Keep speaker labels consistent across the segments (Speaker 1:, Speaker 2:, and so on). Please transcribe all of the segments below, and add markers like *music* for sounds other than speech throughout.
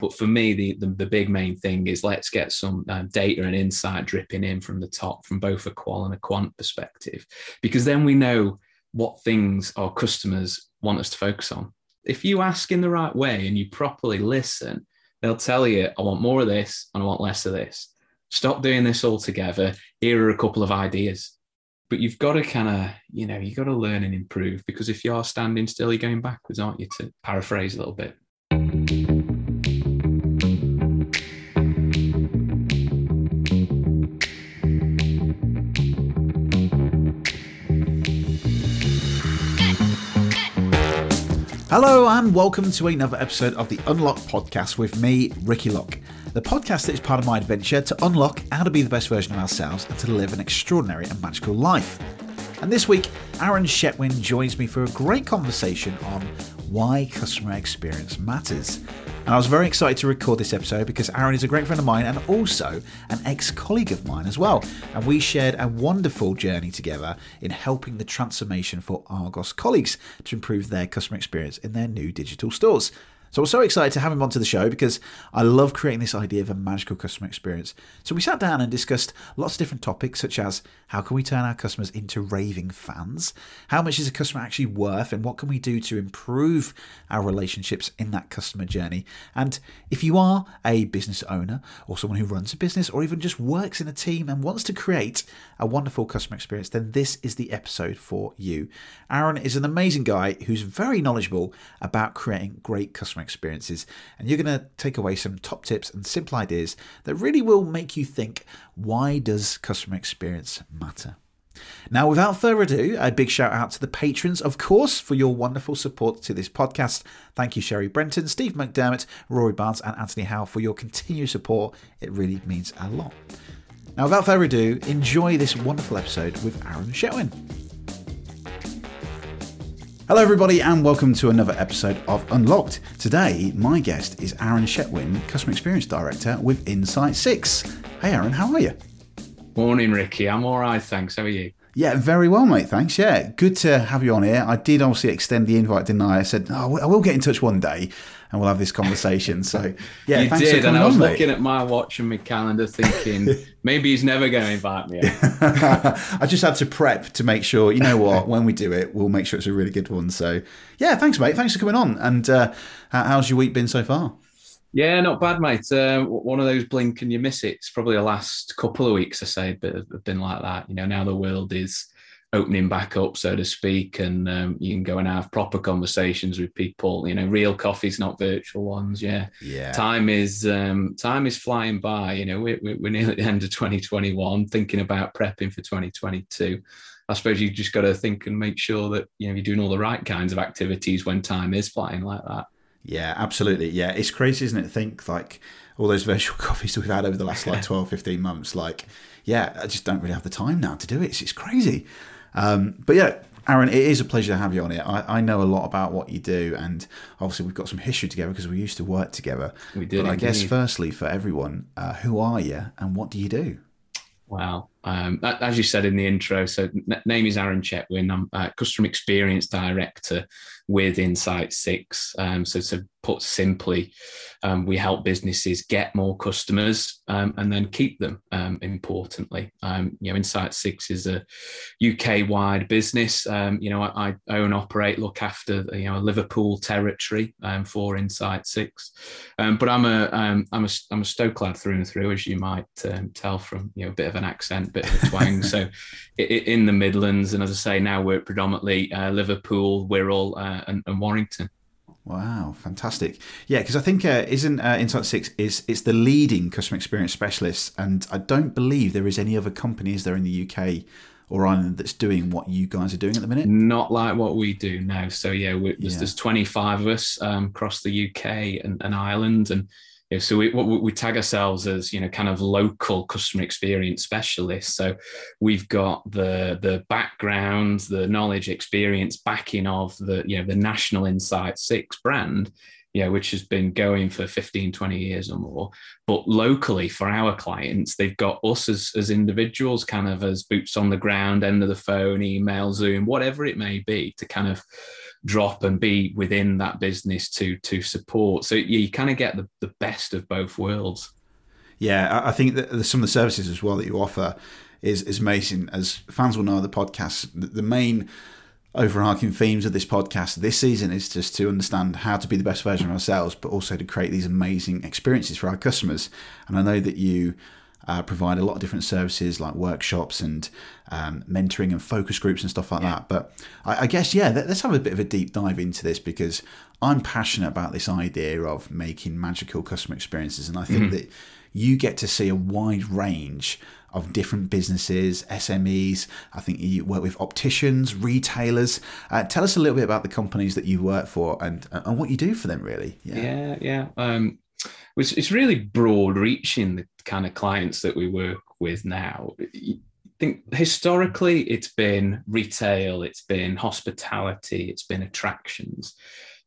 Speaker 1: But for me, the, the, the big main thing is let's get some um, data and insight dripping in from the top, from both a qual and a quant perspective, because then we know what things our customers want us to focus on. If you ask in the right way and you properly listen, they'll tell you, I want more of this and I want less of this. Stop doing this altogether. Here are a couple of ideas. But you've got to kind of, you know, you've got to learn and improve because if you are standing still, you're going backwards, aren't you? To paraphrase a little bit.
Speaker 2: Hello, and welcome to another episode of the Unlock podcast with me, Ricky Lock. The podcast that is part of my adventure to unlock how to be the best version of ourselves and to live an extraordinary and magical life. And this week, Aaron Chetwyn joins me for a great conversation on why customer experience matters. And I was very excited to record this episode because Aaron is a great friend of mine and also an ex colleague of mine as well. And we shared a wonderful journey together in helping the transformation for Argos colleagues to improve their customer experience in their new digital stores. So I was so excited to have him onto the show because I love creating this idea of a magical customer experience. So we sat down and discussed lots of different topics, such as how can we turn our customers into raving fans? How much is a customer actually worth? And what can we do to improve our relationships in that customer journey? And if you are a business owner or someone who runs a business or even just works in a team and wants to create a wonderful customer experience, then this is the episode for you. Aaron is an amazing guy who's very knowledgeable about creating great customer customer experiences. And you're going to take away some top tips and simple ideas that really will make you think why does customer experience matter? Now, without further ado, a big shout out to the patrons, of course, for your wonderful support to this podcast. Thank you, Sherry Brenton, Steve McDermott, Rory Barnes, and Anthony Howe for your continued support. It really means a lot. Now, without further ado, enjoy this wonderful episode with Aaron Chetwyn. Hello, everybody, and welcome to another episode of Unlocked. Today, my guest is Aaron Chetwyn, Customer Experience Director with Insight 6. Hey, Aaron, how are you?
Speaker 1: Morning, Ricky. I'm all right, thanks. How are you?
Speaker 2: Yeah, very well, mate. Thanks. Yeah, good to have you on here. I did obviously extend the invite, didn't I? I said, oh, I will get in touch one day and we'll have this conversation. So, *laughs* yeah,
Speaker 1: you did. and I was on, looking mate. at my watch and my calendar thinking, *laughs* maybe he's never going to invite me. *laughs*
Speaker 2: I just had to prep to make sure, you know what, when we do it, we'll make sure it's a really good one. So, yeah, thanks, mate. Thanks for coming on. And uh, how's your week been so far?
Speaker 1: Yeah, not bad, mate. Uh, one of those blink and you miss it. It's probably the last couple of weeks, I say, but have been like that. You know, now the world is opening back up, so to speak, and um, you can go and have proper conversations with people. You know, real coffees, not virtual ones. Yeah,
Speaker 2: yeah.
Speaker 1: Time is um, time is flying by. You know, we're, we're nearly at the end of 2021, thinking about prepping for 2022. I suppose you just got to think and make sure that you know you're doing all the right kinds of activities when time is flying like that.
Speaker 2: Yeah, absolutely. Yeah, it's crazy, isn't it? Think like all those virtual *laughs* coffees we've had over the last like *laughs* 12, 15 months. Like, yeah, I just don't really have the time now to do it. It's, it's crazy. Um, but yeah, Aaron, it is a pleasure to have you on here. I, I, know a lot about what you do, and obviously we've got some history together because we used to work together.
Speaker 1: We did.
Speaker 2: But I guess, firstly, for everyone, uh, who are you and what do you do?
Speaker 1: Wow. Um, as you said in the intro, so name is Aaron Chetwyn. I'm a customer experience director with Insight Six. Um, so to put simply, um, we help businesses get more customers um, and then keep them. Um, importantly, um, you know, Insight Six is a UK-wide business. Um, you know, I, I, own, operate, look after you know a Liverpool territory for Insight Six. but I'm a am a I'm a Stoke lad through and through, as you might tell from you know a bit of an accent, bit of a twang. *laughs* so in the Midlands, and as I say, now we're predominantly uh, Liverpool, Wirral, uh, and, and Warrington.
Speaker 2: Wow, fantastic! Yeah, because I think uh, isn't uh, Insight Six is it's the leading customer experience specialist, and I don't believe there is any other companies there in the UK or Ireland that's doing what you guys are doing at the minute.
Speaker 1: Not like what we do now. So yeah, there's, yeah. there's 25 of us um, across the UK and, and Ireland, and so we, we tag ourselves as you know kind of local customer experience specialists. So we've got the the background, the knowledge, experience backing of the you know the National Insight Six brand, know, which has been going for 15, 20 years or more. But locally for our clients, they've got us as, as individuals, kind of as boots on the ground, end of the phone, email, Zoom, whatever it may be, to kind of drop and be within that business to to support. So you, kind of get the, the best of both worlds.
Speaker 2: Yeah, I think that some of the services as well that you offer is is amazing. As fans will know the podcast, the main overarching themes of this podcast this season is just to understand how to be the best version of ourselves, but also to create these amazing experiences for our customers. And I know that you uh, provide a lot of different services like workshops and um, mentoring and focus groups and stuff like yeah. that. But I, I, guess, yeah, let's have a bit of a deep dive into this because I'm passionate about this idea of making magical customer experiences. And I think mm-hmm. that you get to see a wide range of different businesses, SMEs. I think you work with opticians, retailers. Uh, tell us a little bit about the companies that you work for and and what you do for them, really.
Speaker 1: Yeah, yeah. yeah. Um, it's, it's really broad reaching the kind of clients that we work with now. I think historically it's been retail, it's been hospitality, it's been attractions,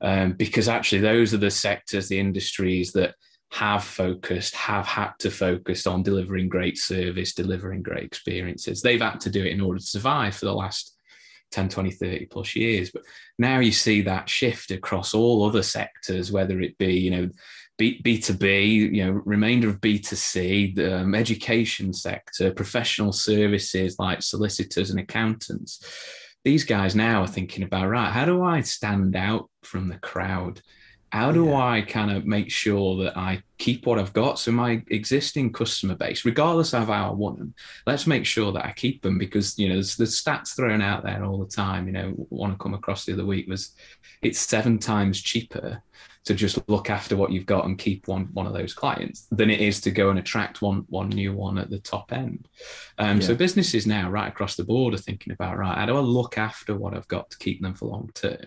Speaker 1: um, because actually those are the sectors, the industries that have focused, have had to focus on delivering great service, delivering great experiences. They've had to do it in order to survive for the last 10, 20, 30 plus years. But now you see that shift across all other sectors, whether it be, you know, B, B2B, you know, remainder of B2C, the um, education sector, professional services like solicitors and accountants. These guys now are thinking about, right, how do I stand out from the crowd? how do yeah. I kind of make sure that I keep what I've got? So my existing customer base, regardless of how I want them, let's make sure that I keep them because you know there's, there's stats thrown out there all the time. You know, one I come across the other week was it's seven times cheaper to just look after what you've got and keep one one of those clients than it is to go and attract one one new one at the top end. Um, yeah. So businesses now right across the board are thinking about right, how do I look after what I've got to keep them for long term?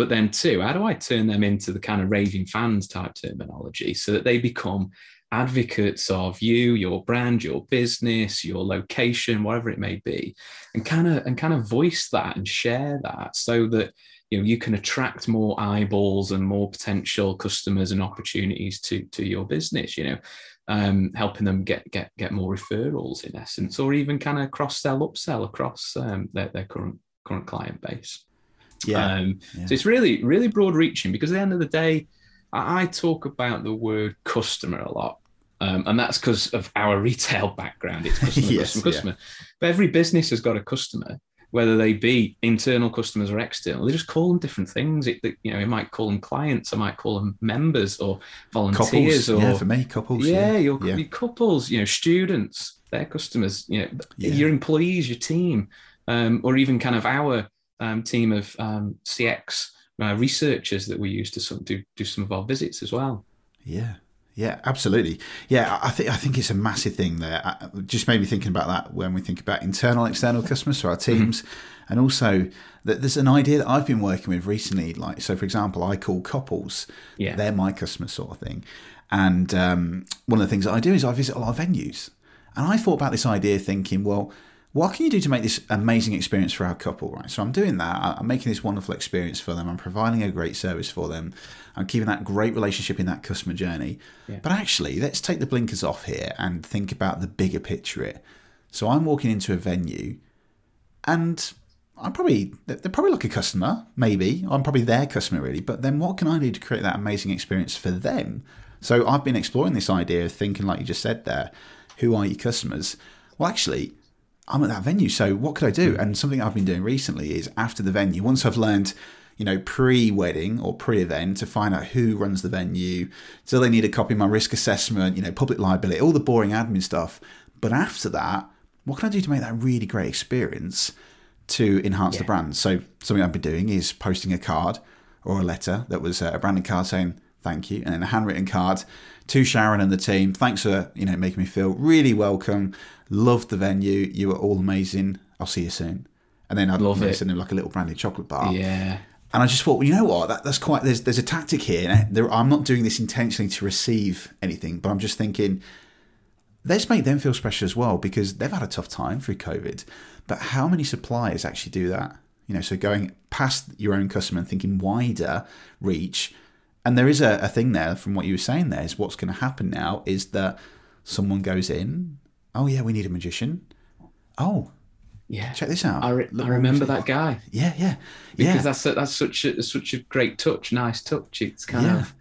Speaker 1: But then, two, how do I turn them into the kind of raving fans type terminology so that they become advocates of you, your brand, your business, your location, whatever it may be, and kind of and kind of voice that and share that so that you know you can attract more eyeballs and more potential customers and opportunities to to your business. You know, um, helping them get get get more referrals in essence, or even kind of cross sell, upsell across um, their, their current current client base. Yeah. Um, yeah. So it's really, really broad reaching because at the end of the day, I, I talk about the word customer a lot. Um, and that's because of our *laughs* retail background. It's customer, yes, customer, customer. Yeah. But every business has got a customer, whether they be internal customers or external. They just call them different things. It, you know, it might call them clients, I might call them members or volunteers.
Speaker 2: Couples.
Speaker 1: Or
Speaker 2: yeah, for me, couples.
Speaker 1: Yeah, yeah. Your, yeah. your couples. You know, students, their customers. You know, yeah. your employees, your team, um, or even kind of our um, team of um, CX uh, researchers that we use to of do do some of our visits as well.
Speaker 2: Yeah. Yeah, absolutely. Yeah, I think I think it's a massive thing there. I, just maybe thinking about that when we think about internal, external customers for our mm-hmm. teams, mm-hmm. and also that there's an idea that I've been working with recently. Like, so for example, I call couples, yeah, they're my customer sort of thing. And um, one of the things that I do is I visit a lot of venues, and I thought about this idea, thinking, well, what can you do to make this amazing experience for our couple, right? So I'm doing that. I'm making this wonderful experience for them. I'm providing a great service for them. I'm keeping that great relationship in that customer journey. Yeah. But actually, let's take the blinkers off here and think about the bigger picture. It. So I'm walking into a venue, and I'm probably they're probably like a customer, maybe. I'm probably their customer really. But then what can I do to create that amazing experience for them? So I've been exploring this idea of thinking, like you just said there, who are your customers? Well, actually I'm at that venue. So what could I do? Hmm. And something I've been doing recently is after the venue, once I've learned, you know, pre-wedding or pre-event to find out who runs the venue, do they need a copy of my risk assessment, you know, public liability, all the boring admin stuff. But after that, what can I do to make that really great experience to enhance yeah. the brand? So something I've been doing is posting a card or a letter that was uh, a branding card saying thank you, and then a handwritten card to Sharon and the team. Thanks for you know making me feel really welcome. Loved the venue. You were all amazing. I'll see you soon. And then I'd love it. Send him like a little branded chocolate bar.
Speaker 1: Yeah.
Speaker 2: And I just thought, well, you know what? That, that's quite. There's there's a tactic here. There, I'm not doing this intentionally to receive anything, but I'm just thinking, let's make them feel special as well because they've had a tough time through COVID. But how many suppliers actually do that? You know, so going past your own customer and thinking wider reach and there is a, a thing there from what you were saying there is what's going to happen now is that someone goes in, oh yeah, we need a magician. Oh,
Speaker 1: Yeah.
Speaker 2: check this out.
Speaker 1: I, re- I remember that guy
Speaker 2: Yeah, yeah,
Speaker 1: because
Speaker 2: yeah.
Speaker 1: that's a, that's such a such a great touch, nice touch. It's kind
Speaker 2: Yeah.
Speaker 1: of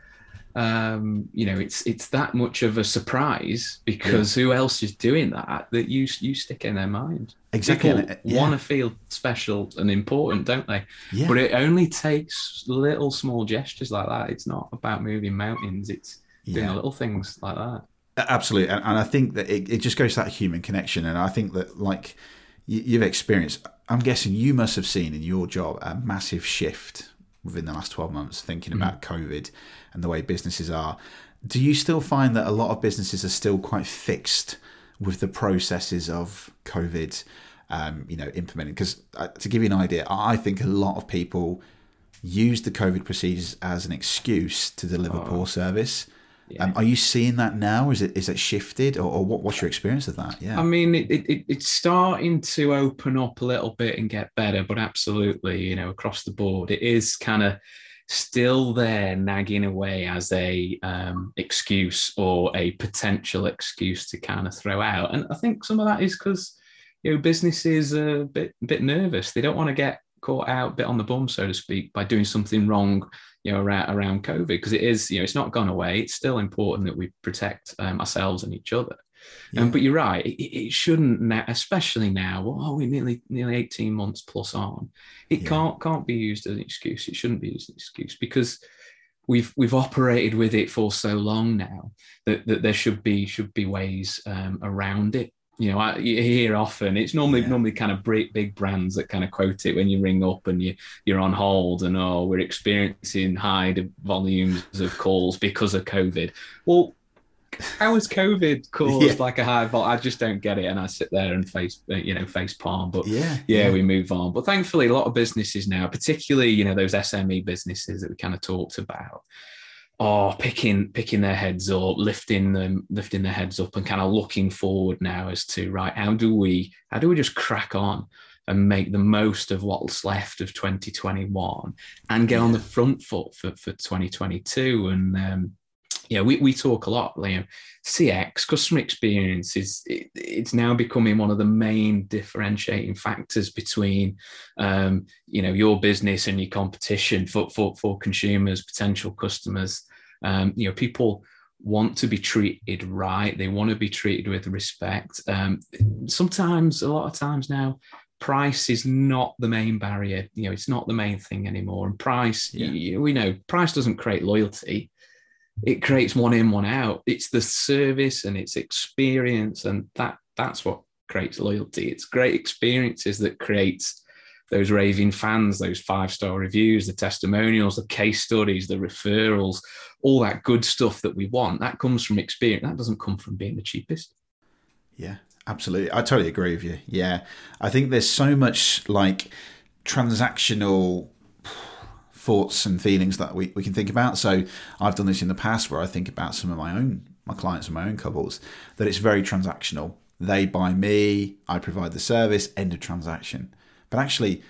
Speaker 1: um, you know, it's it's that much of a surprise because who else is doing that that you you stick in their mind.
Speaker 2: exactly.
Speaker 1: People
Speaker 2: yeah,
Speaker 1: want to feel special and important, don't they?
Speaker 2: yeah.
Speaker 1: But it only takes little small gestures like that. It's not about moving mountains. It's doing
Speaker 2: yeah.
Speaker 1: little things like that.
Speaker 2: Absolutely, and, and I think that it, it just goes to that human connection, and I think that like you, you've experienced, I'm guessing you must have seen in your job a massive shift within the last 12 months, thinking about COVID and the way businesses are. Do you still find that a lot of businesses are still quite fixed with the processes of COVID? Um, you know, implementing because uh, to give you an idea, I think a lot of people use the COVID procedures as an excuse to deliver poor service.
Speaker 1: Yeah.
Speaker 2: Um, are you seeing that now? Is it is it shifted, or, or what, what's your experience of that? Yeah,
Speaker 1: I mean, it, it, it's starting to open up a little bit and get better, but absolutely, you know, across the board, it is kind of still there nagging away as a um, excuse or a potential excuse to kind of throw out. And I think some of that is because you know businesses are a bit bit nervous. They don't want to get caught out bit on the bum, so to speak, by doing something wrong. You know, around, around COVID, because it is, you know, it's not gone away. It's still important that we protect um, ourselves and each other.
Speaker 2: Yeah.
Speaker 1: Um, but you're right; it, it shouldn't, now, especially now. Oh, we're nearly nearly 18 months plus on. It
Speaker 2: Yeah.
Speaker 1: can't can't be used as an excuse. It shouldn't be used as an excuse because we've we've operated with it for so long now that, that there should be should be ways um, around it. You know, I, you hear often it's normally
Speaker 2: Yeah.
Speaker 1: normally kind of big, big brands that kind of quote it when you ring up and you you're on hold and oh we're experiencing high volumes of calls because of COVID. Well, how has COVID *laughs* caused
Speaker 2: Yeah.
Speaker 1: like a high vol? I just don't get it, and I sit there and face you know face palm. But
Speaker 2: yeah,
Speaker 1: yeah, we move on. But thankfully, a lot of businesses now, particularly you know those SME businesses that we kind of talked about, are picking picking their heads up, lifting them, lifting their heads up, and kind of looking forward now as to right, how do we how do we just crack on and make the most of what's left of 2021 and get on the front foot for for 2022 and. Um, yeah, we, we talk a lot, Liam. CX, customer experience, is it, it's now becoming one of the main differentiating factors between, um, you know, your business and your competition for for, for consumers, potential customers. Um, you know, people want to be treated right. They want to be treated with respect. Um, sometimes, a lot of times now, price is not the main barrier. You know, it's not the main thing anymore. And price,
Speaker 2: Yeah.
Speaker 1: you, we know, price doesn't create loyalty it creates one in one out it's the service and its experience and that that's what creates loyalty it's great experiences that creates those raving fans those five star reviews the testimonials the case studies the referrals all that good stuff that we want that comes from experience that doesn't come from being the cheapest
Speaker 2: Yeah, absolutely. I totally agree with you. Yeah, I think there's so much like transactional thoughts and feelings that we, we can think about. So I've done this in the past where I think about some of my own my clients and my own couples that it's very transactional. They buy me, I provide the service, end of transaction. But actually,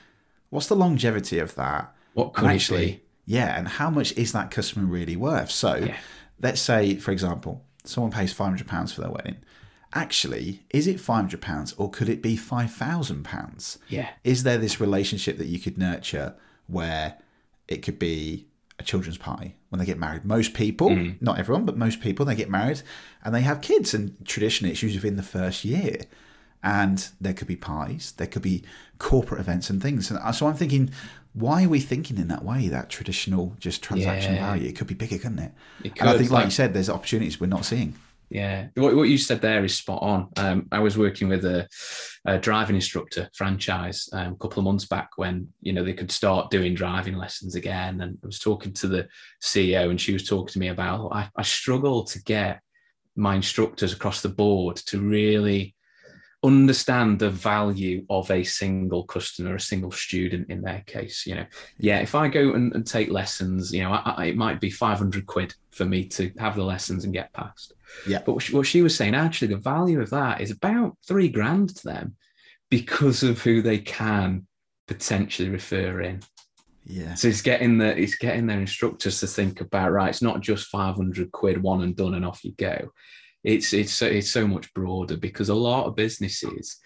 Speaker 2: what's the longevity of that?
Speaker 1: what could it
Speaker 2: actually,
Speaker 1: be
Speaker 2: yeah, and how much is that customer really worth? So,
Speaker 1: Yeah.
Speaker 2: let's say, for example, someone pays five hundred pounds for their wedding. Actually, is it five hundred pounds or could it be five thousand pounds?
Speaker 1: yeah
Speaker 2: Is there this relationship that you could nurture where it could be a children's party when they get married? Most people, mm-hmm. not everyone, but most people, they get married and they have kids, and traditionally it's usually within the first year. And there could be pies, there could be corporate events and things. And so I'm thinking, why are we thinking in that way? That traditional just transaction
Speaker 1: Yeah.
Speaker 2: value? It could be bigger, couldn't it?
Speaker 1: It
Speaker 2: And I think, like
Speaker 1: like-
Speaker 2: you said, there's opportunities we're not seeing.
Speaker 1: Yeah, what, what you said there is spot on. Um, I was working with a, a driving instructor franchise um, a couple of months back when you know they could start doing driving lessons again, and I was talking to the CEO, and she was talking to me about I, I struggle to get my instructors across the board to really understand the value of a single customer, a single student in their case. You know, yeah, if I go and, and take lessons, you know, I, I, it might be 500 quid for me to have the lessons and get past.
Speaker 2: Yeah.
Speaker 1: But what she, what she was saying, actually, the value of that is about three grand to them because of who they can potentially refer in.
Speaker 2: Yeah.
Speaker 1: So it's getting the it's getting their instructors to think about right. It's not just five hundred quid, one and done, and off you go. It's it's so it's so much broader because a lot of businesses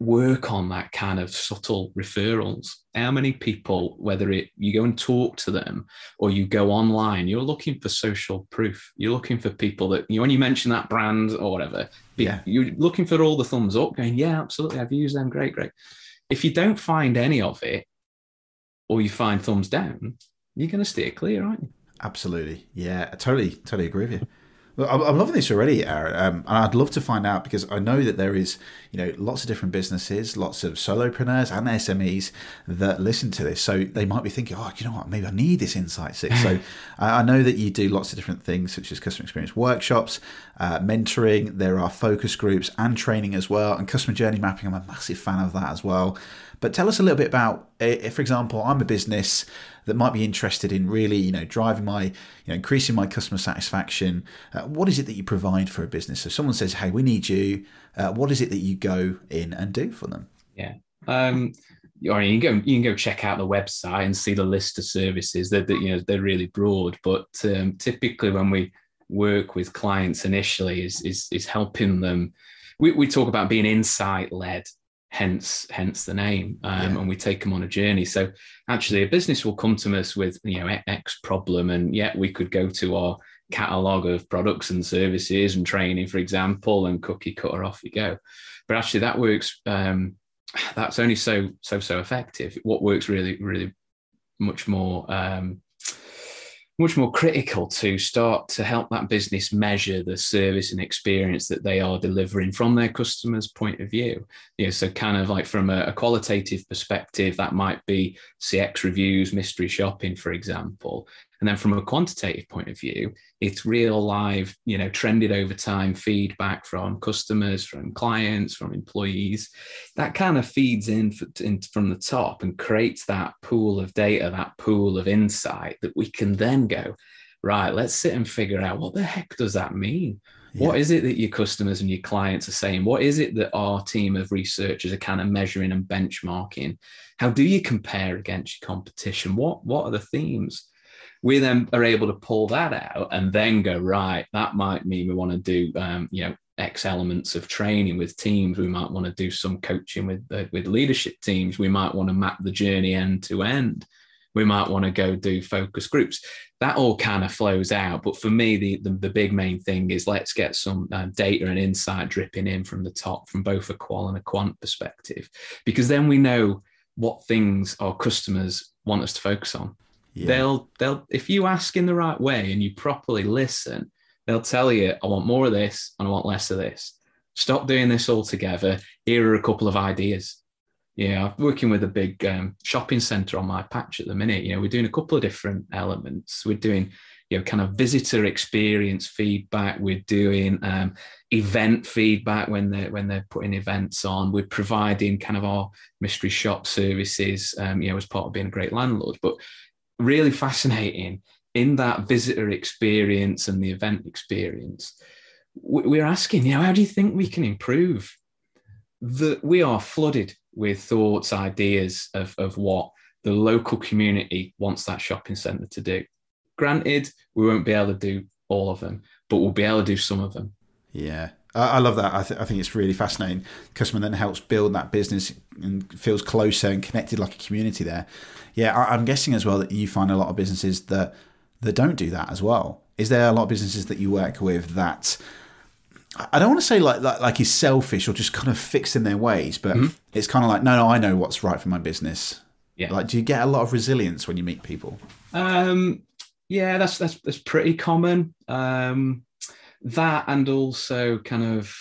Speaker 1: work on that kind of subtle referrals. How many people, whether it you go and talk to them or you go online, you're looking for social proof. You're looking for people that you know, when you mention that brand or whatever, yeah. you're looking for all the thumbs up, going, Yeah, absolutely, I've used them, great, great. If you don't find any of it, or you find thumbs down, you're going to steer clear, aren't you?
Speaker 2: Absolutely. Yeah, I totally, totally agree with you. I'm loving this already, Aaron. Um, and I'd love to find out because I know that there is, you know, lots of different businesses, lots of solopreneurs and SMEs that listen to this. So they might be thinking, oh, you know what, maybe I need this Insight Six. so *laughs* I know that you do lots of different things, such as customer experience workshops, uh, mentoring. There are focus groups and training as well, and customer journey mapping. I'm a massive fan of that as well. But tell us a little bit about, if, for example, I'm a business that might be interested in really, you know, driving my, you know, increasing my customer satisfaction. Uh, what is it that you provide for a business? So someone says, "Hey, we need you." Uh, what is it that you go in and do for them?
Speaker 1: Yeah. Um, or you can go you can go check out the website and see the list of services that, you know they're really broad but um, typically when we work with clients initially is is, is helping them we, we talk about being insight led hence hence the name um, yeah. and we take them on a journey. So actually a business will come to us with you know x problem and yet we could go to our catalog of products and services and training for example and cookie cutter off you go. But actually that works um, that's only so so so effective. What works really really much more um, much more critical to start to help that business measure the service and experience that they are delivering from their customers' point of view. You know, so kind of like from a, a qualitative perspective, that might be CX reviews, mystery shopping, for example. And then from a quantitative point of view, it's real live, you know, trended over time feedback from customers, from clients, from employees. That kind of feeds in, in, from the top and creates that pool of data, that pool of insight that we can then go, right, let's sit and figure out what the heck does that mean? Yeah. What is it that your customers and your clients are saying? What is it that our team of researchers are kind of measuring and benchmarking? How do you compare against your competition? What what are the themes? We then are able to pull that out and then go right that might mean we want to do um, you know x elements of training with teams. We might want to do some coaching with uh, with leadership teams. We might want to map the journey end to end. We might want to go do focus groups. That all kind of flows out but for me the the, the big main thing is let's get some uh, data and insight dripping in from the top from both a qual and a quant perspective because then we know what things our customers want us to focus on yeah. They'll they'll if you ask in the right way and you properly listen, they'll tell you, I want more of this and I want less of this. Stop doing this altogether. Here are a couple of ideas. Yeah, I'm working with a big um, shopping center on my patch at the minute. You know, we're doing a couple of different elements. We're doing, you know, kind of visitor experience feedback. We're doing um, event feedback when they're when they're putting events on. We're providing kind of our mystery shop services, um, you know, as part of being a great landlord. But really fascinating in that visitor experience and the event experience. We're asking, you know, how do you think we can improve? That we are flooded with thoughts, ideas of, of what the local community wants that shopping centre to do. Granted, we won't be able to do all of them, but we'll be able to do some of them.
Speaker 2: Yeah, I love that. I, th- I, think it's really fascinating. Customer then helps build that business and feels closer and connected like a community there. Yeah, I, am guessing as well that you find a lot of businesses that that don't do that as well. Is there a lot of businesses that you work with that I don't want to say like like, like is selfish or just kind of fixed in their ways, but mm-hmm. it's kind of like no, no, I know what's right for my business. Yeah. Like, do you get a lot of resilience when you meet people?
Speaker 1: Um, yeah, that's that's that's pretty common. Um, that and also kind of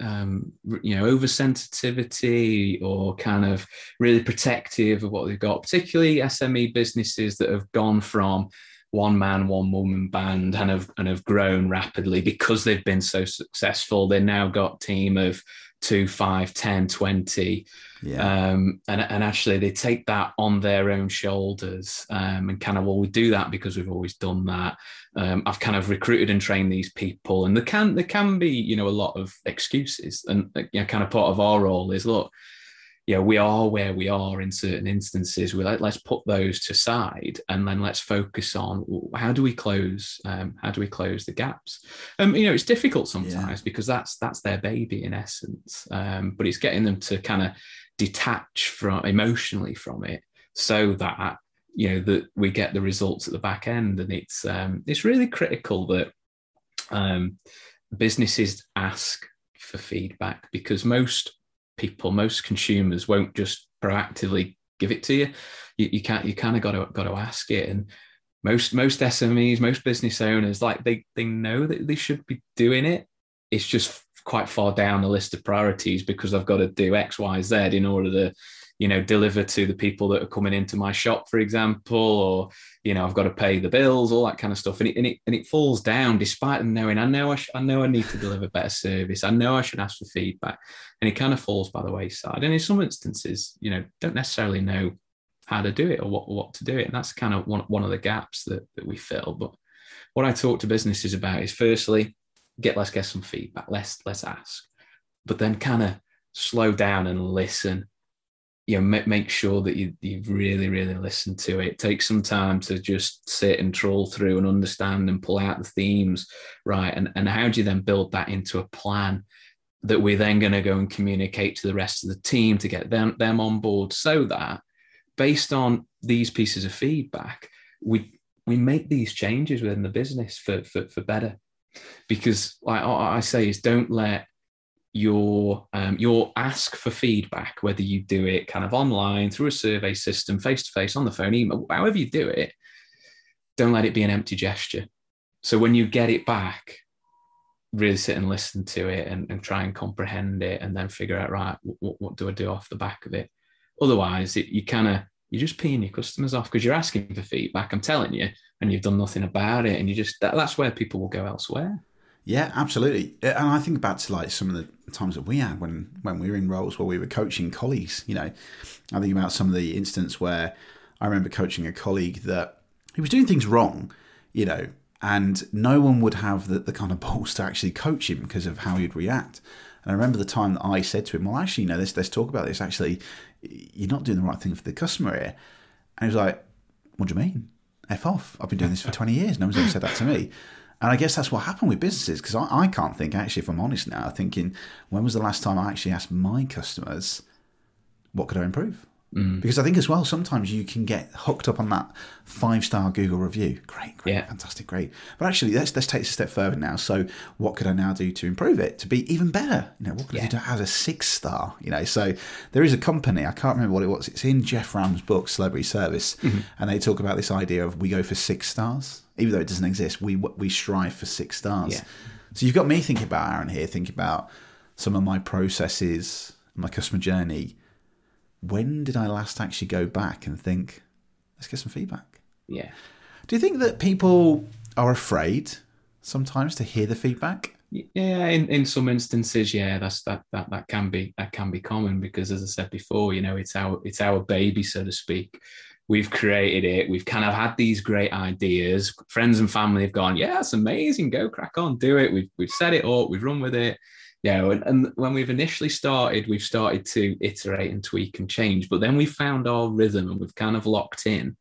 Speaker 1: um, you know oversensitivity or kind of really protective of what they've got particularly sme businesses that have gone from one man one woman band and have and have grown rapidly because they've been so successful they've now got team of two, five, 10, 20. Yeah. Um, and, and actually, they take that on their own shoulders um, and kind of, well, we do that because we've always done that. Um, I've kind of recruited and trained these people, and there can there can be, you know, a lot of excuses. And you know, kind of part of our role is look, you know we are where we are in certain instances we like let's put those to side and then let's focus on how do we close um, how do we close the gaps um you know it's difficult sometimes yeah. because that's that's their baby in essence um, but it's getting them to kind of detach from emotionally from it so that you know that we get the results at the back end and it's um it's really critical that um businesses ask for feedback because most people, most consumers won't just proactively give it to you. You, you can't. You kind of got to got to ask it. And most most SMEs, most business owners, like they they know that they should be doing it. It's just quite far down the list of priorities because I've got to do X, Y, Z in order to you know deliver to the people that are coming into my shop for example or you know i've got to pay the bills all that kind of stuff. And it and it, and it falls down despite them knowing i know I, sh- I know i need to deliver better service. I know i should ask for feedback. And it kind of falls by the wayside. And in some instances you know don't necessarily know how to do it or what, what to do it. And that's kind of one, one of the gaps that, that we fill. But what i talk to businesses about is firstly get let's get some feedback let's let's ask. But then kind of slow down and listen. You know make, make sure that you you really really listen to it. Take some time to just sit and troll through and understand and pull out the themes right? And and how do you then build that into a plan that we're then going to go and communicate to the rest of the team to get them them on board so that based on these pieces of feedback we we make these changes within the business for for, for better because like I say is don't let your um, your ask for feedback, whether you do it kind of online through a survey system, face to face, on the phone, email, however you do it, don't let it be an empty gesture. So when you get it back, really sit and listen to it and, and try and comprehend it, and then figure out right, what, what do I do off the back of it? Otherwise, it, you kind of you're just peeing your customers off because you're asking for feedback. I'm telling you, and you've done nothing about it, and you just that, that's where people will go elsewhere.
Speaker 2: Yeah, absolutely. Uh, and I think back to like some of the times that we had when when we were in roles where we were coaching colleagues. You know, I think about some of the instances where I remember coaching a colleague that he was doing things wrong. You know, and no one would have the, the kind of *laughs* balls to actually coach him because of how he'd react. And I remember the time that I said to him, "Well, actually, you know, let's let's talk about this. Actually, you're not doing the right thing for the customer here." And he was like, "What do you mean? F off! I've been doing this for *laughs* 20 years. No one's ever said that to me." And I guess that's what happened with businesses because I, I can't think, actually, if I'm honest now, thinking, when was the last time I actually asked my customers, what could I improve? Mm. Because I think as well, sometimes you can get hooked up on that five star Google review. Great, great, yeah. fantastic, great. But actually, let's let's take it a step further now. So, what could I now do to improve it to be even better? You know, what could yeah. I do as a six star? You know, so there is a company I can't remember what it was. It's in Jeff Ram's book, Celebrity Service, mm-hmm. and they talk about this idea of we go for six stars, even though it doesn't exist. We we strive for six stars. Yeah. So you've got me thinking about Aaron here, thinking about some of my processes, my customer journey when did I last actually go back and think, let's get some feedback?
Speaker 1: Yeah.
Speaker 2: Do you think that people are afraid sometimes to hear the feedback?
Speaker 1: Yeah, in, in some instances, yeah, that's that that that can be that can be common because as I said before, you know, it's our it's our baby, so to speak. We've created it. We've kind of had these great ideas. Friends and family have gone, yeah, it's amazing. Go crack on, do it. We've we've set it up. We've run with it yeah and, and when we've initially started we've started to iterate and tweak and change but then we found our rhythm and we've kind of locked in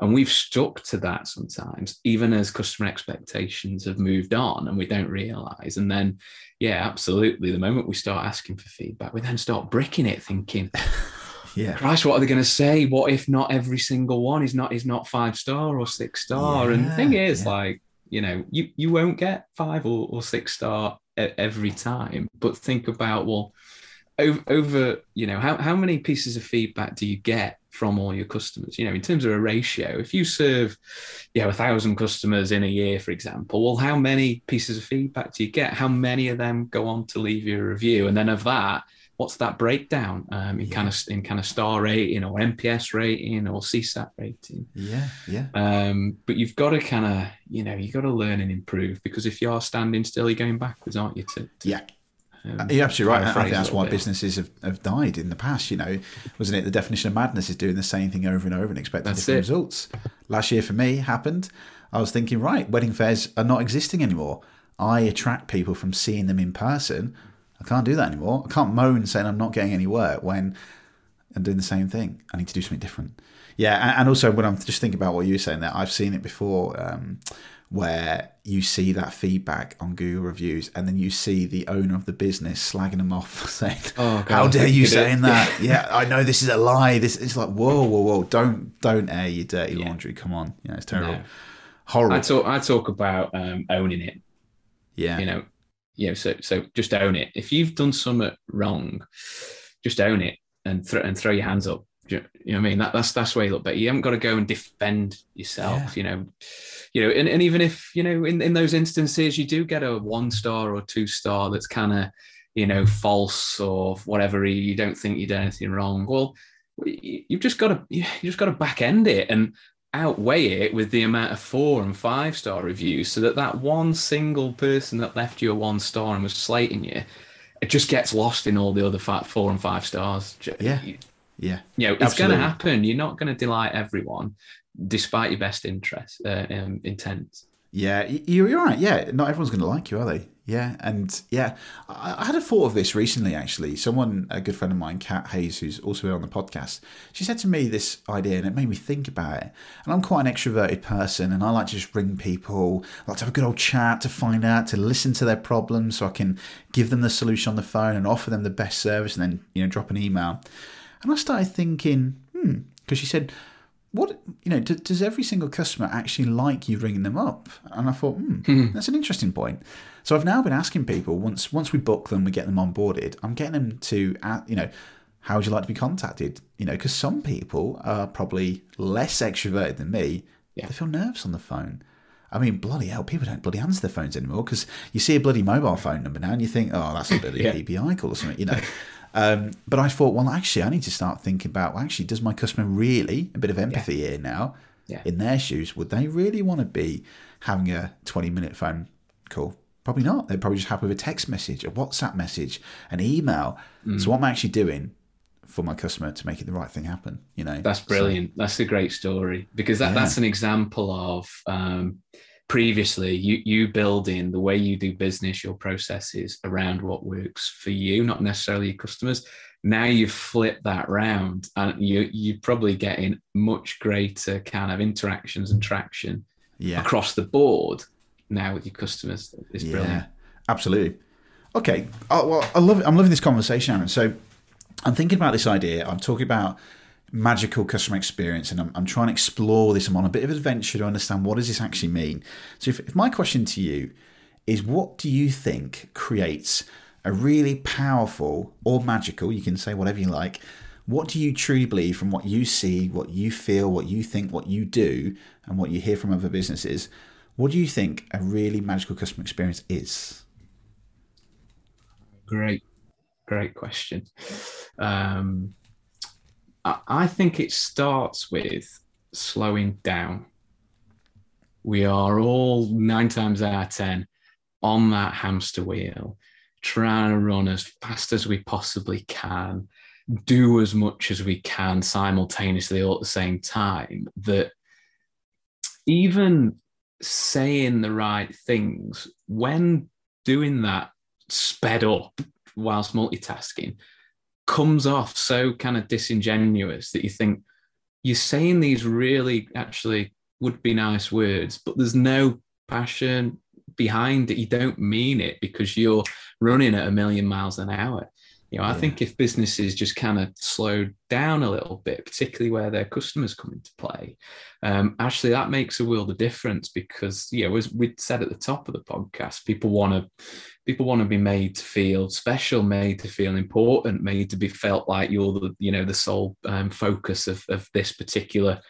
Speaker 1: and we've stuck to that sometimes even as customer expectations have moved on and we don't realize. And then yeah absolutely the moment we start asking for feedback we then start bricking it thinking *laughs* yeah. Christ what are they going to say? What if not every single one is not is not five star or six star? Yeah, and the thing is yeah. like you know you you won't get five or, or six star every time but think about well over, over you know how, how many pieces of feedback do you get from all your customers? You know in terms of a ratio if you serve you know a thousand customers in a year for example well how many pieces of feedback do you get? How many of them go on to leave you a review? And then of that what's that breakdown um, in yeah. kind of in kind of star rating or NPS rating or CSAT rating?
Speaker 2: Yeah, yeah.
Speaker 1: Um, but you've got to kind of you know you have got to learn and improve because if you are standing still, you're going backwards, aren't you? To, to
Speaker 2: yeah. Um, You're absolutely right. I think that's why bit. businesses have, have died in the past. You know, wasn't it? The definition of madness is doing the same thing over and over and expecting that's different it. results. Last year for me happened. I was thinking, right, wedding fairs are not existing anymore. I attract people from seeing them in person I can't do that anymore. I can't moan saying I'm not getting any work when I'm doing the same thing. I need to do something different. Yeah, and, also when I'm just thinking about what you were saying there, I've seen it before. Um, where you see that feedback on Google reviews and then you see the owner of the business slagging them off *laughs* saying, oh, God, How dare you saying that? *laughs* yeah, I know this is a lie. This is like, whoa, whoa, whoa, don't don't air your dirty yeah. laundry. Come on. You know, it's terrible. No. Horrible.
Speaker 1: I talk I talk about um, owning it.
Speaker 2: Yeah.
Speaker 1: You know, you know, so so just own it. If you've done something wrong, just own it and throw and throw your hands up. You know what I mean? That, that's that's where you look better. You haven't got to go and defend yourself. Yeah. You know, you know, and, and even if you know, in, in those instances, you do get a one star or two star that's kind of, you know, false or whatever. You don't think you did anything wrong. Well, you've just got to you just got to back end it and outweigh it with the amount of four and five star reviews, so that that one single person that left you a one star and was slating you, it just gets lost in all the other five, four and five stars.
Speaker 2: Yeah yeah.
Speaker 1: You know, it's going to happen. You're not going to delight everyone, despite your best interest uh, um, intent.
Speaker 2: Yeah, you're right. Yeah, not everyone's going to like you, are they? Yeah, and yeah, I, had a thought of this recently. Actually, someone, a good friend of mine, Kat Hayes, who's also been on the podcast, she said to me this idea, and it made me think about it. And I'm quite an extroverted person, and I like to just ring people, I like to have a good old chat, to find out, to listen to their problems, so I can give them the solution on the phone and offer them the best service, and then you know drop an email. And I started thinking, hmm, because she said, what, you know, do, does every single customer actually like you ringing them up? And I thought, hmm, hmm, that's an interesting point. So I've now been asking people once once we book them, we get them onboarded. I'm getting them to, you know, how would you like to be contacted? You know, because some people are probably less extroverted than me. Yeah. They feel nervous on the phone. I mean, bloody hell, people don't bloody answer their phones anymore because you see a bloody mobile phone number now and you think, oh, that's a bloody *laughs* yeah. PPI call or something, you know. *laughs* Um, but I thought, well, actually, I need to start thinking about, well, actually, does my customer really, a bit of empathy yeah. here now, yeah. in their shoes, would they really want to be having a 20 minute phone call? Probably not. They're probably just happy with a text message, a WhatsApp message, an email. Mm. So, what am I actually doing for my customer to make it the right thing happen? You know,
Speaker 1: that's brilliant. So, that's a great story because that, yeah. that's an example of um, previously you you building the way you do business your processes around what works for you not necessarily your customers. Now you flip that round and you you're probably getting much greater kind of interactions and traction yeah. across the board now with your customers. It's brilliant. yeah,
Speaker 2: absolutely. Okay oh, well i love i'm loving this conversation aaron. So i'm thinking about this idea. I'm talking about magical customer experience and I'm, I'm, trying to explore this. I'm on a bit of adventure to understand what does this actually mean. So if, if my question to you is what do you think creates a really powerful or magical you can say whatever you like what do you truly believe from what you see what you feel what you think what you do and what you hear from other businesses what do you think a really magical customer experience is?
Speaker 1: Great. Great question. Um, I think it starts with slowing down. We are all nine times out of 10 on that hamster wheel, trying to run as fast as we possibly can, do as much as we can simultaneously all at the same time. That even saying the right things, when doing that sped up whilst multitasking, comes off so kind of disingenuous that you think you're saying these really actually would be nice words, but there's no passion behind it. You don't mean it because you're running at a million miles an hour. You know, yeah. I think if businesses just kind of slow down a little bit, particularly where their customers come into play, um, actually that makes a world of difference because, you know, as we said at the top of the podcast, people want to people want to be made to feel special, made to feel important, made to be felt like you're the, you know, the sole um, focus of, of this particular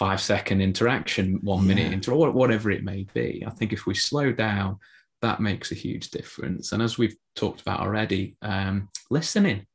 Speaker 1: five second interaction, one yeah. minute interaction, whatever it may be. I think if we slow down, that makes a huge difference. And as we've talked about already, um, listening,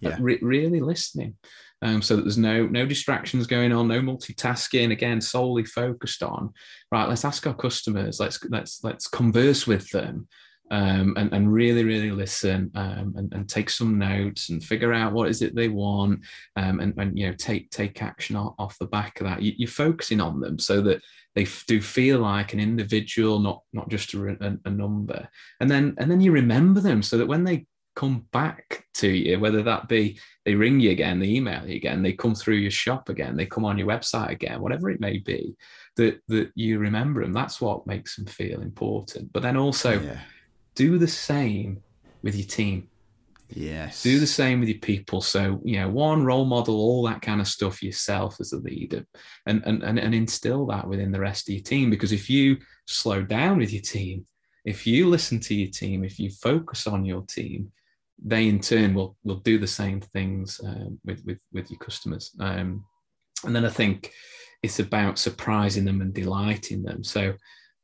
Speaker 1: yeah. Re- really listening, um, so that there's no no distractions going on, no multitasking. Again, solely focused on right. Let's ask our customers. Let's let's let's converse with them. Um, and, and really, really listen um, and, and take some notes and figure out what is it they want um, and, and, you know, take, take action off, the back of that. You, you're focusing on them so that they do feel like an individual, not not just a, a, a, number. And then and then you remember them so that when they come back to you, whether that be they ring you again, they email you again, they come through your shop again, they come on your website again, whatever it may be, that that you remember them. That's what makes them feel important. But then also
Speaker 2: Yeah.
Speaker 1: Do the same with your team.
Speaker 2: Yes.
Speaker 1: Do the same with your people. So, you know, one role model, all that kind of stuff yourself as a leader and, and, and, and instill that within the rest of your team. Because if you slow down with your team, if you listen to your team, if you focus on your team, they in turn will will do the same things um, with, with with your customers. Um, and then I think it's about surprising them and delighting them. So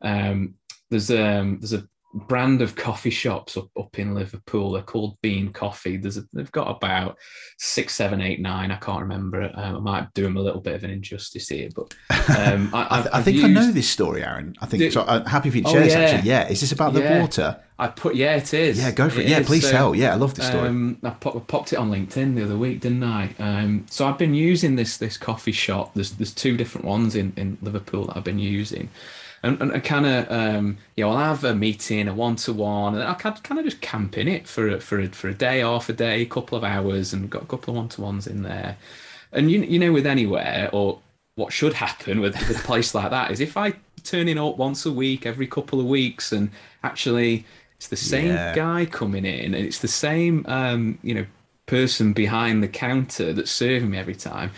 Speaker 1: um, there's um, there's a brand of coffee shops up, up in Liverpool. They're called Bean Coffee. There's a, they've got about six, seven, eight, nine. I can't remember. Um, I might do them a little bit of an injustice here, but um, *laughs* I,
Speaker 2: I, th-
Speaker 1: I've-
Speaker 2: I think know this story, Aaron. I think
Speaker 1: Do-
Speaker 2: so. I'm happy for you
Speaker 1: Oh,
Speaker 2: share this.
Speaker 1: yeah.
Speaker 2: Actually, yeah. Is this about the
Speaker 1: Yeah.
Speaker 2: water?
Speaker 1: I put yeah, it is.
Speaker 2: Yeah, go for it. yeah,
Speaker 1: is.
Speaker 2: please
Speaker 1: So,
Speaker 2: tell. Yeah, I love this story.
Speaker 1: Um, I, pop, I popped it on LinkedIn the other week, didn't I? Um, so I've been using this this coffee shop. There's there's two different ones in, in Liverpool that I've been using, and, and I kind of um, you know I'll have a meeting, a one to one, and I can kind of just camp in it for a, for a, for a day, half a day, a couple of hours, and got a couple of one to ones in there. And you you know with anywhere or what should happen with, with a place like that is if I turn in up once a week, every couple of weeks, and actually it's the same
Speaker 2: Yeah.
Speaker 1: guy coming in, and it's the same um, you know person behind the counter that's serving me every time.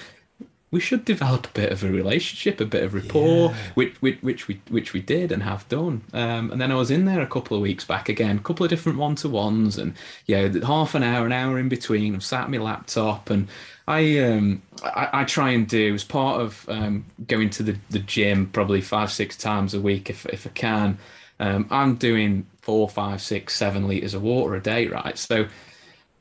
Speaker 1: We should develop a bit of a relationship, a bit of rapport, which, which which we which we did and have done. Um, and then I was in there a couple of weeks back again, a couple of different one to ones, and yeah, half an hour, an hour in between. I'm sat at my laptop, and I um I, I try and do as part of um, going to the, the gym probably five six times a week if if I can. Um, I'm doing four, five, six, seven liters of water a day, right? So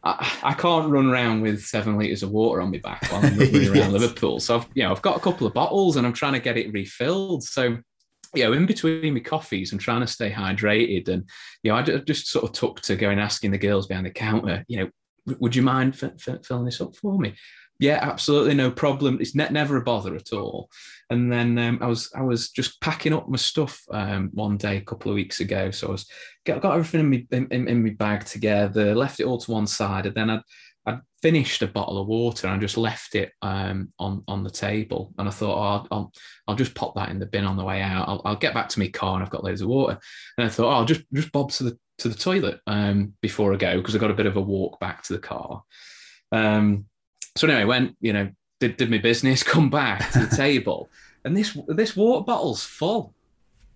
Speaker 1: I, I can't run around with seven liters of water on my back while I'm running *laughs* around Liverpool. So I've, you know, I've got a couple of bottles and I'm trying to get it refilled. So you know, in between my coffees, I'm trying to stay hydrated. And you know, I just sort of took to going asking the girls behind the counter, you know, would you mind f- f- filling this up for me? Yeah, absolutely, no problem. It's ne- never a bother at all. And then um, I was I was just packing up my stuff um, one day a couple of weeks ago. So I was got, got everything in my in, in, in my bag together, left it all to one side, and then I I'd finished a bottle of water and I just left it um, on on the table. And I thought, oh, I'll, I'll I'll just pop that in the bin on the way out. I'll, I'll get back to my car and I've got loads of water. And I thought, oh, I'll just just bob to the to the toilet um, before I go because I got a bit of a walk back to the car. Um, so anyway, went you know did did my business, *laughs* come back to the *laughs* table, and this this water bottle's full,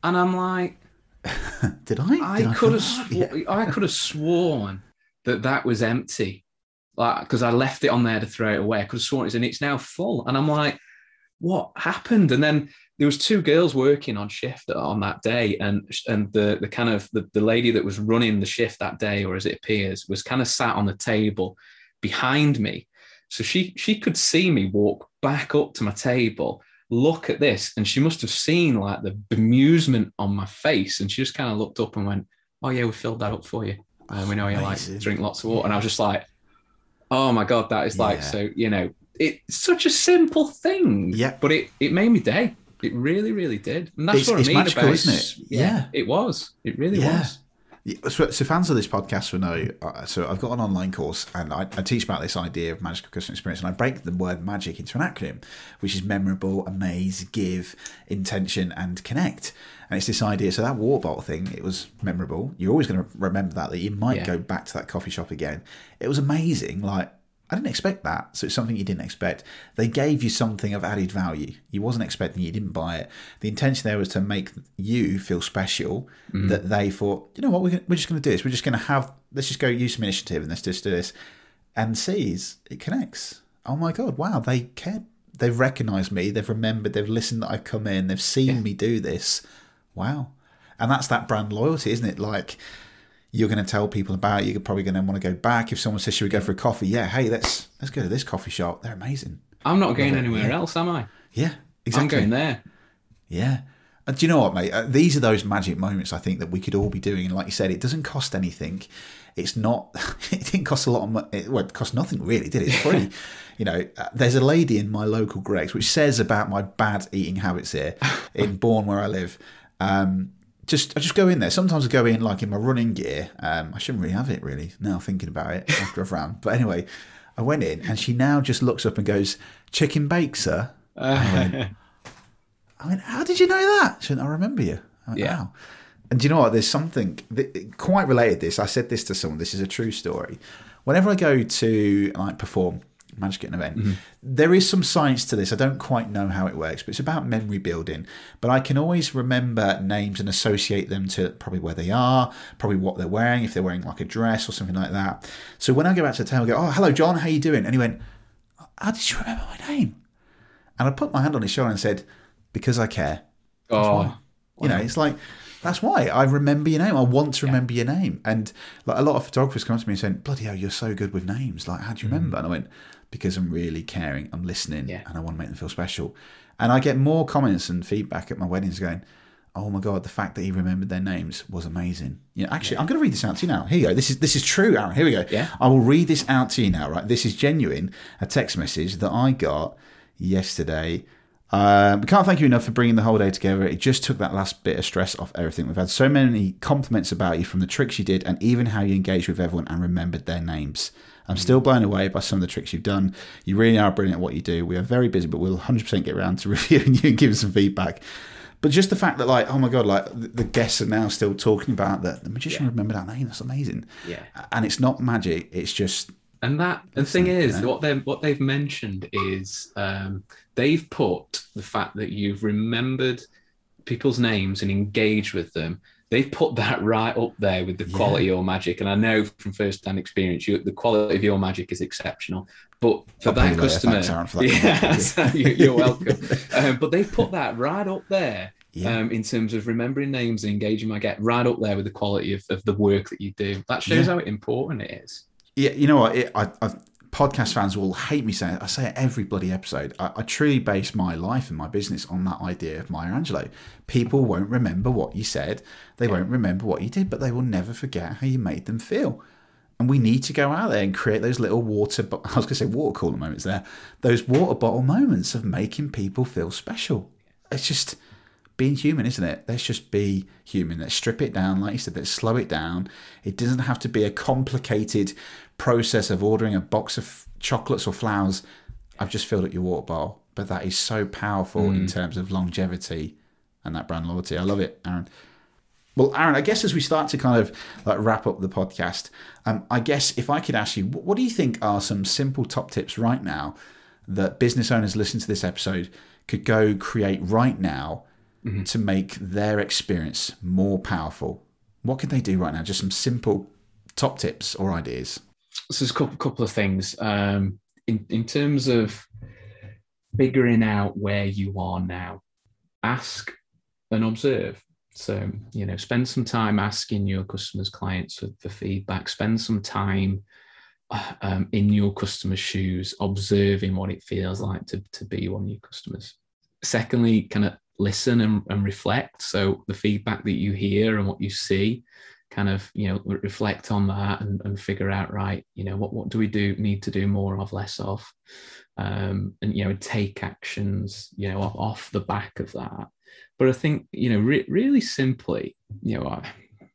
Speaker 1: and I'm like. *laughs*
Speaker 2: Did I?
Speaker 1: I
Speaker 2: Did
Speaker 1: could have, sw-
Speaker 2: Yeah.
Speaker 1: I could have sworn that that was empty, like because I left it on there to throw it away. I could have sworn it's and it's now full, and I'm like, what happened? And then there was two girls working on shift on that day, and and the the kind of the, the lady that was running the shift that day, or as it appears, was kind of sat on the table behind me, so she she could see me walk back up to my table look at this and she must have seen like the bemusement on my face. And she just kind of looked up and went oh yeah we filled that up for you. And we know you like to drink lots of water. And i was just like oh my god that is like
Speaker 2: Yeah.
Speaker 1: so you know it's such a simple thing.
Speaker 2: Yeah.
Speaker 1: but it it made me day. It really really did. And that's
Speaker 2: It's-
Speaker 1: what i mean
Speaker 2: magical,
Speaker 1: about
Speaker 2: isn't it? Yeah.
Speaker 1: it was. It really
Speaker 2: Yeah.
Speaker 1: was.
Speaker 2: Yeah, So, so fans of this podcast will know. Uh, so I've got an online course, and I, I teach about this idea of magical customer experience, and I break the word magic into an acronym, which is memorable, amaze, give, intention, and connect. And it's this idea. So that water bottle thing, it was memorable. You're always going to remember that. That you might
Speaker 1: Yeah.
Speaker 2: go back to that coffee shop again. It was amazing. Like I didn't expect that. So it's something you didn't expect. They gave you something of added value. You wasn't expecting you didn't buy it. The intention there was to make you feel special. Mm. That they thought, you know what, we're, we're just going to do this. We're just going to have, let's just go use some initiative and let's just do this. And sees it connects. Oh my God, wow, they cared. They've recognized me. They've remembered. They've listened that I've come in. They've seen me do this. Wow. And that's that brand loyalty, isn't it? Like, you're going to tell people about it. You're probably going to want to go back. If someone says, "Should we go for a coffee?" Yeah, hey, let's let's go to this coffee shop. They're amazing.
Speaker 1: i'm not going anywhere
Speaker 2: yeah.
Speaker 1: else am i
Speaker 2: Yeah, exactly.
Speaker 1: i'm going there
Speaker 2: Yeah. And do you know what, mate? Uh, these are those magic moments I think that we could all be doing. And like you said, it doesn't cost anything. It's not. *laughs* It didn't cost a lot of money. Well, it cost nothing really, did it? It's free. *laughs* you know, uh, there's a lady in my local Greggs which says about my bad eating habits here *laughs* in Bourne, where I live. Um, just I just go in there. Sometimes I go in like in my running gear. Um, I shouldn't really have it really now thinking about it after I've ran. But anyway, I went in and she now just looks up and goes, "Chicken bake, sir." I went, *laughs* I went, "How did you know that?" She went, "I remember you." I went,
Speaker 1: Yeah.
Speaker 2: "How?" And do you know what? There's something that, quite related. to This I said this to someone. This is a true story. Whenever I go to like perform, manage to get an event, mm-hmm. there is some science to this. I don't quite know how it works, but it's about memory building. But I can always remember names and associate them to probably where they are, probably what they're wearing, if they're wearing like a dress or something like that. So when I go back to the table, I go, "Oh, hello, John. How are you doing?" And he went, "How did you remember my name?" And I put my hand on his shoulder and said, "Because I care."
Speaker 1: Oh,
Speaker 2: You know, it's like that's why I remember your name. I want to remember your name. And like a lot of photographers come up to me and saying, "Bloody hell, you're so good with names. Like, how do you mm-hmm. remember?" And I went, "Because I'm really caring. I'm listening,
Speaker 1: Yeah.
Speaker 2: and I want to make them feel special." And I get more comments and feedback at my weddings going, "Oh my god, the fact that he remembered their names was amazing." You know, actually, I'm going to read this out to you now. Here you go. This is this is true, Aaron. Here we go.
Speaker 1: Yeah.
Speaker 2: I will read this out to you now. Right, this is genuine. A text message that I got yesterday. Um, we can't thank you enough for bringing the whole day together. It just took that last bit of stress off everything. We've had so many compliments about you from the tricks you did and even how you engaged with everyone and remembered their names. I'm still blown away by some of the tricks you've done. You really are brilliant at what you do. We are very busy, but we'll 100% get around to *laughs* reviewing you and giving some feedback. But just the fact that, like, oh my god, like the guests are now still talking about that the magician remembered that name. That's amazing.
Speaker 1: Yeah.
Speaker 2: and it's not magic. It's just
Speaker 1: And that and the thing is,
Speaker 2: know.
Speaker 1: what they what they've mentioned is um, they've put the fact that you've remembered people's names and engaged with them. They've put that right up there with the
Speaker 2: Yeah.
Speaker 1: quality of your magic, and I know from first-hand experience, you, the quality of your magic is exceptional. But for
Speaker 2: I'll
Speaker 1: that
Speaker 2: later.
Speaker 1: customer,
Speaker 2: for that *laughs*
Speaker 1: yeah, so you, you're welcome. *laughs* um, but they've put that right up there
Speaker 2: Yeah.
Speaker 1: um, in terms of remembering names and engaging my get right up there with the quality of, of the work that you do. That shows
Speaker 2: Yeah.
Speaker 1: how important it is.
Speaker 2: Yeah, you know what? It, I, I, podcast fans will hate me saying it. I say it every bloody episode. I, I truly base my life and my business on that idea of Maya Angelou. People won't remember what you said, they won't remember what you did, but they will never forget how you made them feel. And we need to go out there and create those little water. bo- *laughs* I was going to say water cooler moments there. Those water bottle moments of making people feel special. It's just being human, isn't it? Let's just be human. Let's strip it down, like you said. Let's slow it down. It doesn't have to be a complicated process of ordering a box of chocolates or flowers. I've just filled up your water bottle, but that is so powerful in terms of longevity and that brand loyalty. I love it, Aaron. Well, Aaron, I guess as we start to kind of like wrap up the podcast, um, I guess if I could ask you, what what do you think are some simple top tips right now that business owners listening to this episode could go create right now to make their experience more powerful? What could they do right now? Just some simple top tips or ideas.
Speaker 1: So there's a couple, couple of things um, in in terms of figuring out where you are now. Ask and observe. So you know, spend some time asking your customers, clients for, for feedback. Spend some time uh, um, in your customer's shoes, observing what it feels like to to be one of your customers. Secondly, kind of listen and, and reflect. So the feedback that you hear and what you see kind of you know reflect on that and, and figure out right you know what what do we do need to do more of less of um and you know take actions you know off, off the back of that. But i think you know re- really simply you know I,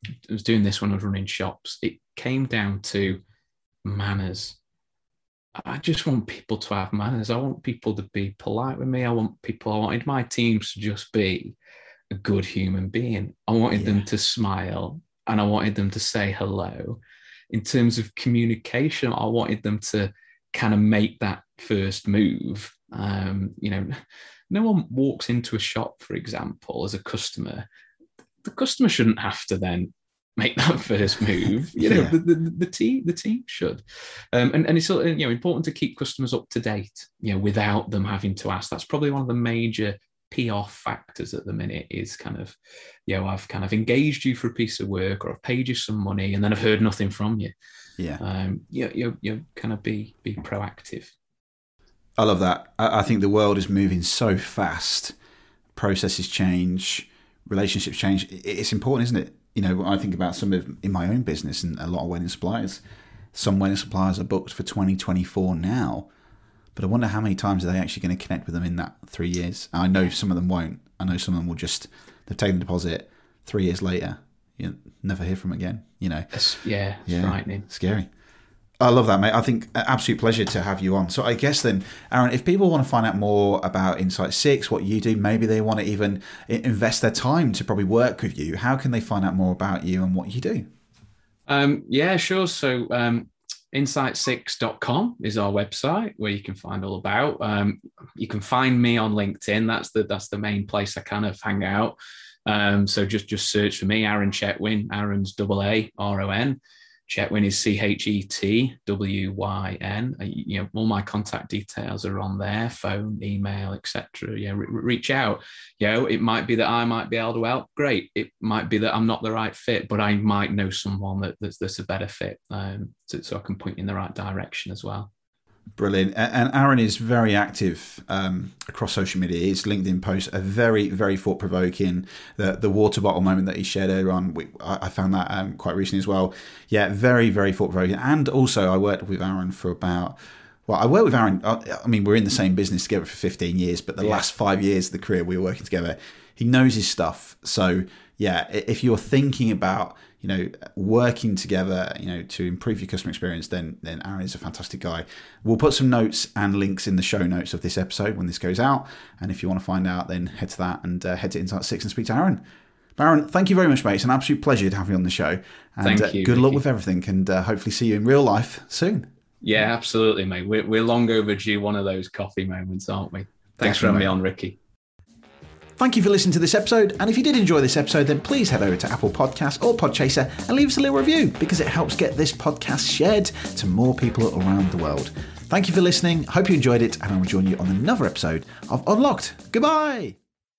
Speaker 1: I was doing this when i was running shops. It came down to manners. I just want people to have manners. I want people to be polite with me. I want people i wanted my teams to just be a good human being. I wanted
Speaker 2: Yeah.
Speaker 1: them to smile and I wanted them to say hello. In terms of communication, I wanted them to kind of make that first move. Um, you know, no one walks into a shop, for example, as a customer. The customer shouldn't have to then make that *laughs* first move. You know,
Speaker 2: Yeah.
Speaker 1: the, the, the team the team should, um, and and it's you know important to keep customers up to date. You know, without them having to ask. That's probably one of the major PR factors at the minute. Is kind of you know, I've kind of engaged you for a piece of work or I've paid you some money and then I've heard nothing from you.
Speaker 2: Yeah.
Speaker 1: Um, you, you, you kind of be, be proactive.
Speaker 2: I love that. I, I think the world is moving so fast. Processes change, relationships change. It's important, isn't it? You know, I think about some of in my own business and a lot of wedding suppliers. Some wedding suppliers are booked for 2024 now, but I wonder how many times are they actually going to connect with them in that three years? I know some of them won't. I know some of them will just they've taken the deposit. three years later, you never hear from him again. You know,
Speaker 1: It's- yeah, it's
Speaker 2: Yeah.
Speaker 1: frightening.
Speaker 2: Scary. I love that, mate. I think absolute pleasure to have you on. So I guess then, Aaron, if people want to find out more about Insight Six, what you do, maybe they want to even invest their time to probably work with you. How can they find out more about you and what you do?
Speaker 1: Um, yeah, sure. So um, insight6.com is our website where you can find all about. Um, you can find me on LinkedIn. That's the that's the main place I kind of hang out. Um, so just just search for me, Aaron Chetwyn. Aaron's double A R O N. Chetwyn is C H E T W Y N. Uh, You know, all my contact details are on there, phone, email, etc. Yeah, re- reach out. You know, it might be that I might be able to help. Great. It might be that I'm not the right fit, but I might know someone that, that's that's a better fit. Um, so, so I can point you in the right direction as well.
Speaker 2: Brilliant. And Aaron is very active um, across social media. His LinkedIn posts are very, very thought provoking. The the water bottle moment that he shared earlier on, we, I, I found that um, quite recently as well. Yeah, very, very thought provoking. And also, I worked with Aaron for about. Well, I worked with Aaron. uh, I mean, we're in the same business together for 15 years, but the
Speaker 1: Yeah.
Speaker 2: last five years of the career we were working together, he knows his stuff. So, yeah, if you're thinking about you know working together you know to improve your customer experience then then aaron is a fantastic guy. We'll put some notes and links in the show notes of this episode when this goes out. And if you want to find out then head to that and uh, head to insight 6 and speak to aaron. But aaron thank you very much mate. It's an absolute pleasure to have you on the show. And
Speaker 1: Thank
Speaker 2: uh, good luck with everything and uh, hopefully see you in real life soon.
Speaker 1: Yeah, absolutely, mate. We're, we're long overdue one of those coffee moments, aren't we? Thanks for having me on, Ricky.
Speaker 2: Thank you for listening to this episode. And if you did enjoy this episode, then please head over to Apple Podcasts or Podchaser and leave us a little review because it helps get this podcast shared to more people around the world. Thank you for listening. Hope you enjoyed it, and I will join you on another episode of Unlocked. Goodbye.